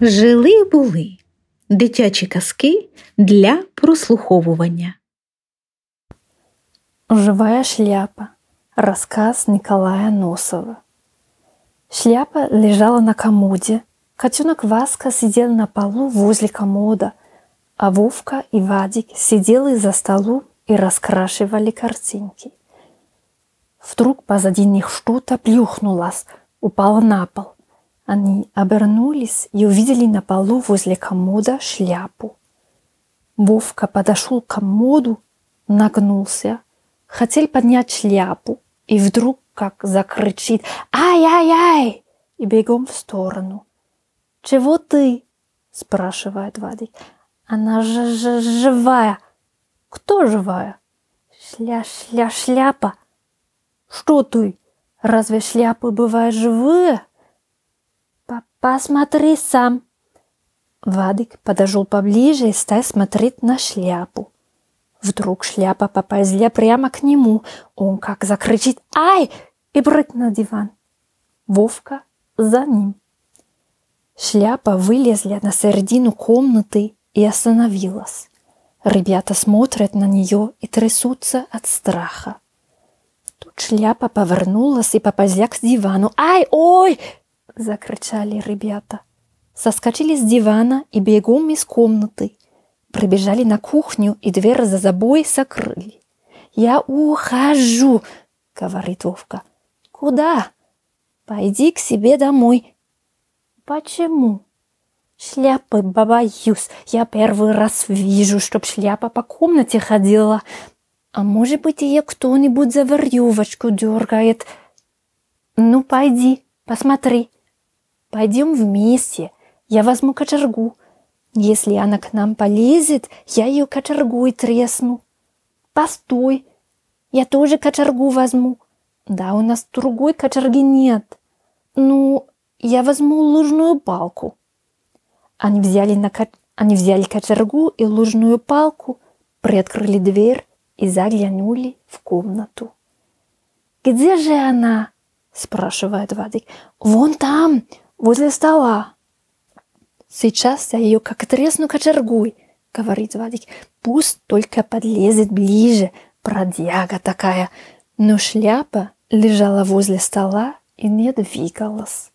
Жили були дитячі казки для прослуховування. Живая шляпа. Рассказ Николая Носова. Шляпа лежала на комоде. Котенок Васка сидел на полу возле комода, а Вовка и Вадик сидели за столом и раскрашивали картинки. Вдруг позади них что-то плюхнулось, упало на пол. Они обернулись и увидели на полу возле комода шляпу. Вовка подошел к комоду, нагнулся, хотел поднять шляпу, и вдруг как закричит «Ай-ай-ай!» и бегом в сторону. «Чего ты?» – спрашивает Вадик. «Она же ж живая». «Кто живая?» «Шля-шля-шляпа». «Что ты? Разве шляпы бывают живые?» Посмотри сам. Вадик подошел поближе и стал смотреть на шляпу. Вдруг шляпа поползла прямо к нему. Он как закричит «Ай!» и прыг на диван. Вовка за ним. Шляпа вылезла на середину комнаты и остановилась. Ребята смотрят на нее и трясутся от страха. Тут шляпа повернулась и поползла к дивану. «Ай, ой!» Закричали ребята. Соскочили с дивана и бегом из комнаты. Прибежали на кухню и дверь за забой закрыли. «Я ухожу!» — говорит Вовка. «Куда?» «Пойди к себе домой». «Почему?» «Шляпы боюсь. Я первый раз вижу, чтоб шляпа по комнате ходила. А может быть, ее кто-нибудь за веревочку дергает. Ну, пойди, посмотри». Пойдем вместе, я возьму кочергу. Если она к нам полезет, я ее кочергой тресну. Постой, я тоже кочергу возьму. Да, у нас другой кочерги нет. Ну, я возьму лужную палку. Они взяли, на ко... Они взяли кочергу и лужную палку, приоткрыли дверь и заглянули в комнату. «Где же она?» – спрашивает Вадик. «Вон там, возле стола. Сейчас я ее как тресну кочергой, говорит Вадик. Пусть только подлезет ближе, продяга такая. Но шляпа лежала возле стола и не двигалась.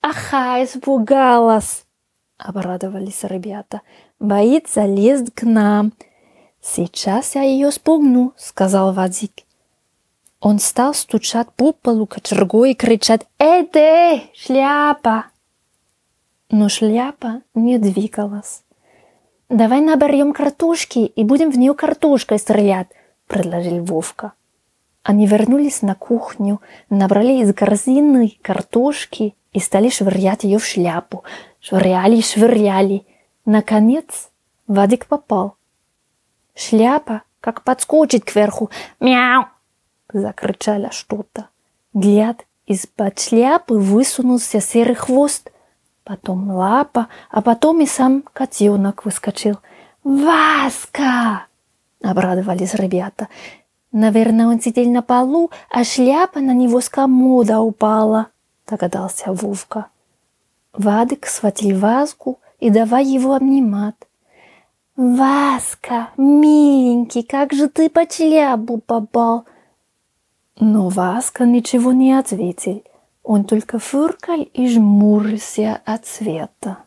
«Аха, испугалась!» — обрадовались ребята. «Боится лезть к нам». «Сейчас я ее спугну», — сказал Вадик. Он стал стучать по полу кочергой и кричать «Эй ты, шляпа!» Но шляпа не двигалась. «Давай наберем картошки и будем в нее картошкой стрелять», — предложил Вовка. Они вернулись на кухню, набрали из корзины картошки и стали швырять ее в шляпу. Швыряли, швыряли. Наконец Вадик попал. Шляпа как подскочит кверху. «Мяу!» Закричала что-то. Гляд, из-под шляпы высунулся серый хвост, потом лапа, а потом и сам котенок выскочил. «Васка!» — обрадовались ребята. «Наверное, он сидел на полу, а шляпа на него с комода упала», — догадался Вовка. Вадик схватил Васку и давай его обнимать. «Васка, миленький, как же ты по шляпу попал!» Но Васка ничего не ответил. Он только фыркал и жмурился от света.